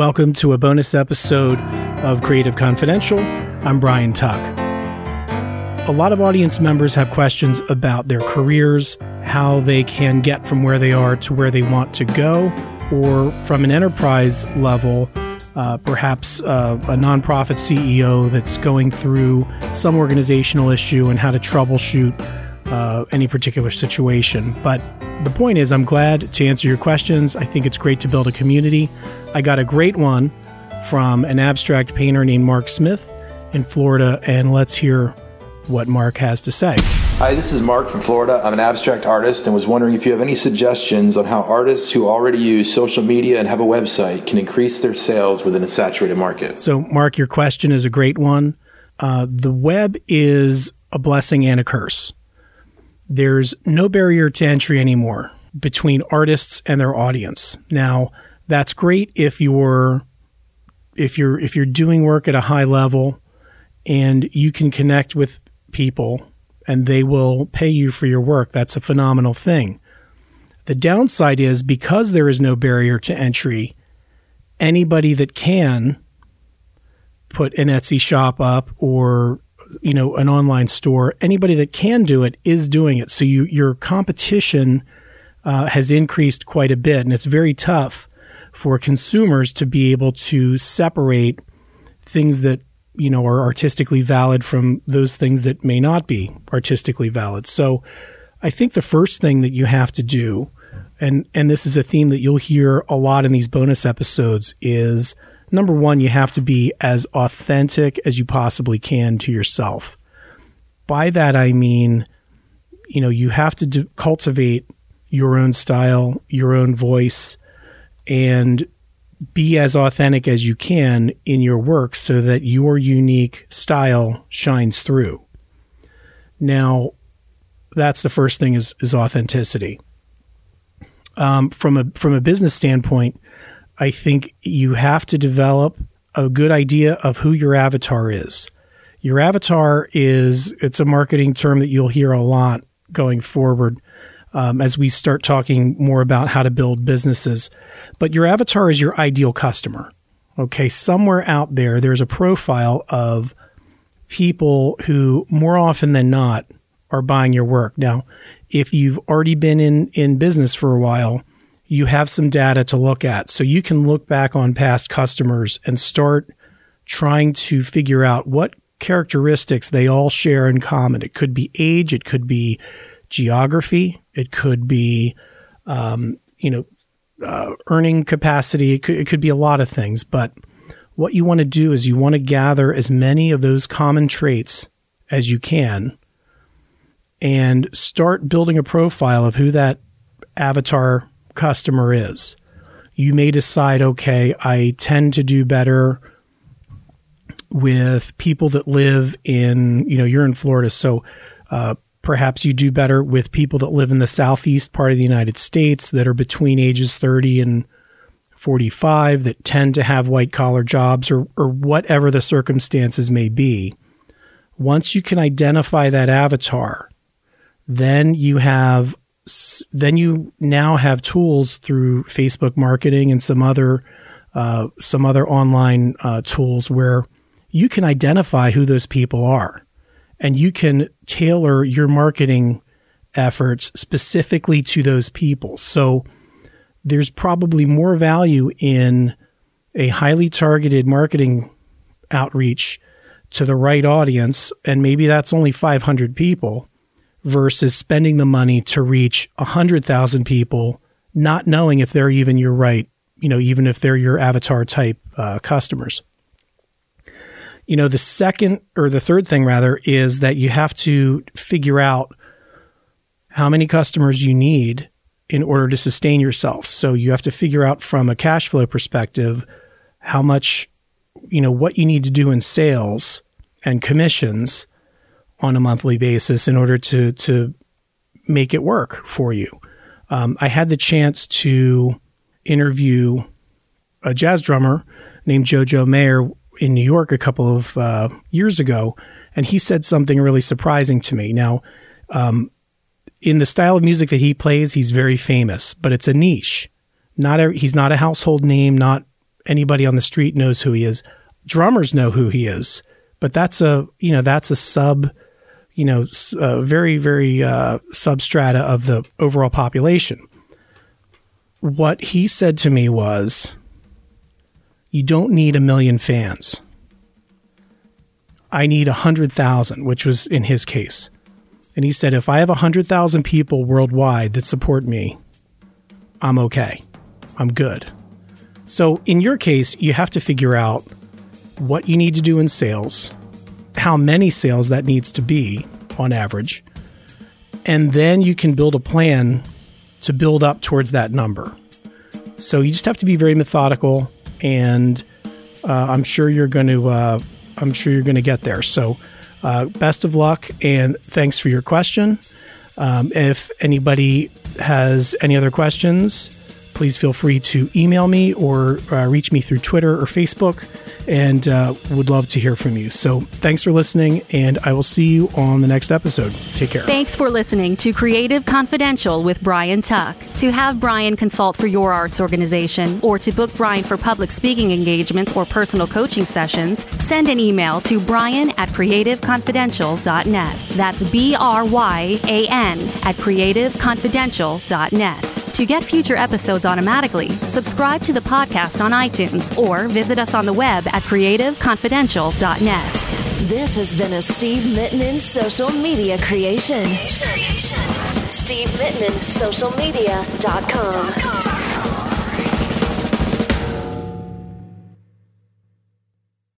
Welcome to a bonus episode of Creative Confidential. I'm Bryan Tuck. A lot of audience members have questions about their careers, how they can get from where they are to where they want to go, or from an enterprise level, uh, perhaps uh, a nonprofit CEO that's going through some organizational issue and how to troubleshoot uh, any particular situation. But the point is, I'm glad to answer your questions. I think it's great to build a community. I got a great one from an abstract painter named Mark Smith in Florida, and let's hear what Mark has to say. Hi, this is Mark from Florida. I'm an abstract artist and was wondering if you have any suggestions on how artists who already use social media and have a website can increase their sales within a saturated market. So, Mark, your question is a great one. Uh, the web is a blessing and a curse there's no barrier to entry anymore between artists and their audience. Now, that's great if you're if you're if you're doing work at a high level and you can connect with people and they will pay you for your work. That's a phenomenal thing. The downside is because there is no barrier to entry, anybody that can put an Etsy shop up or you know an online store anybody that can do it is doing it. So you your competition uh, has increased quite a bit and it's very tough for consumers to be able to separate things that you know are artistically valid from those things that may not be artistically valid. So i think the first thing that you have to do and and this is a theme that you'll hear a lot in these bonus episodes is number one, you have to be as authentic as you possibly can to yourself. By that, I mean, you know, you have to do, cultivate your own style, your own voice, and be as authentic as you can in your work so that your unique style shines through. Now, that's the first thing is, is authenticity. Um, from a from a business standpoint, I think you have to develop a good idea of who your avatar is. Your avatar is, it's a marketing term that you'll hear a lot going forward um, as we start talking more about how to build businesses. But your avatar is your ideal customer. Okay. Somewhere out there, there's a profile of people who more often than not are buying your work. Now, if you've already been in, in business for a while, you have some data to look at. So you can look back on past customers and start trying to figure out what characteristics they all share in common. It could be age, it could be geography, it could be, um, you know, uh, earning capacity. It could, it could be a lot of things. But what you want to do is you want to gather as many of those common traits as you can and start building a profile of who that avatar customer is. You may decide, okay, I tend to do better with people that live in, you know, you're in Florida, so uh, perhaps you do better with people that live in the southeast part of the United States that are between ages 30 and 45 that tend to have white collar jobs or, or whatever the circumstances may be. Once you can identify that avatar, then you have then you now have tools through Facebook marketing and some other uh, some other online uh, tools where you can identify who those people are, and you can tailor your marketing efforts specifically to those people. So there's probably more value in a highly targeted marketing outreach to the right audience, and maybe that's only 500 people versus spending the money to reach 100,000 people, not knowing if they're even your right, you know, even if they're your avatar type uh, customers. You know, the second or the third thing rather is that you have to figure out how many customers you need in order to sustain yourself. So you have to figure out from a cash flow perspective how much, you know, what you need to do in sales and commissions on a monthly basis in order to to make it work for you. Um, I had the chance to interview a jazz drummer named Jojo Mayer in New York a couple of uh, years ago, and he said something really surprising to me. Now, um, in the style of music that he plays, he's very famous, but it's a niche. Not he's not a household name. Not anybody on the street knows who he is. Drummers know who he is, but that's a you know that's a sub, you know, uh, very very uh, substrata of the overall population. What he said to me was, "You don't need a million fans. I need a hundred thousand, which was in his case." And he said, if I have 100,000 people worldwide that support me, I'm okay. I'm good. So in your case, you have to figure out what you need to do in sales, how many sales that needs to be on average, and then you can build a plan to build up towards that number. So you just have to be very methodical, and uh, I'm sure you're going to. Uh, I'm sure you're going to get there. So uh, best of luck and thanks for your question. Um, if anybody has any other questions, please feel free to email me or uh, reach me through Twitter or Facebook and uh, would love to hear from you. So thanks for listening, and I will see you on the next episode. Take care. Thanks for listening to Creative Confidential with Bryan Tuck. To have Bryan consult for your arts organization or to book Bryan for public speaking engagements or personal coaching sessions, send an email to bryan at creativeconfidential.net. That's B R Y A N at creativeconfidential.net. To get future episodes automatically, subscribe to the podcast on iTunes or visit us on the web at creativeconfidential.net. This has been a Steve Mittman social media creation. Steve Mittman, socialmedia.com.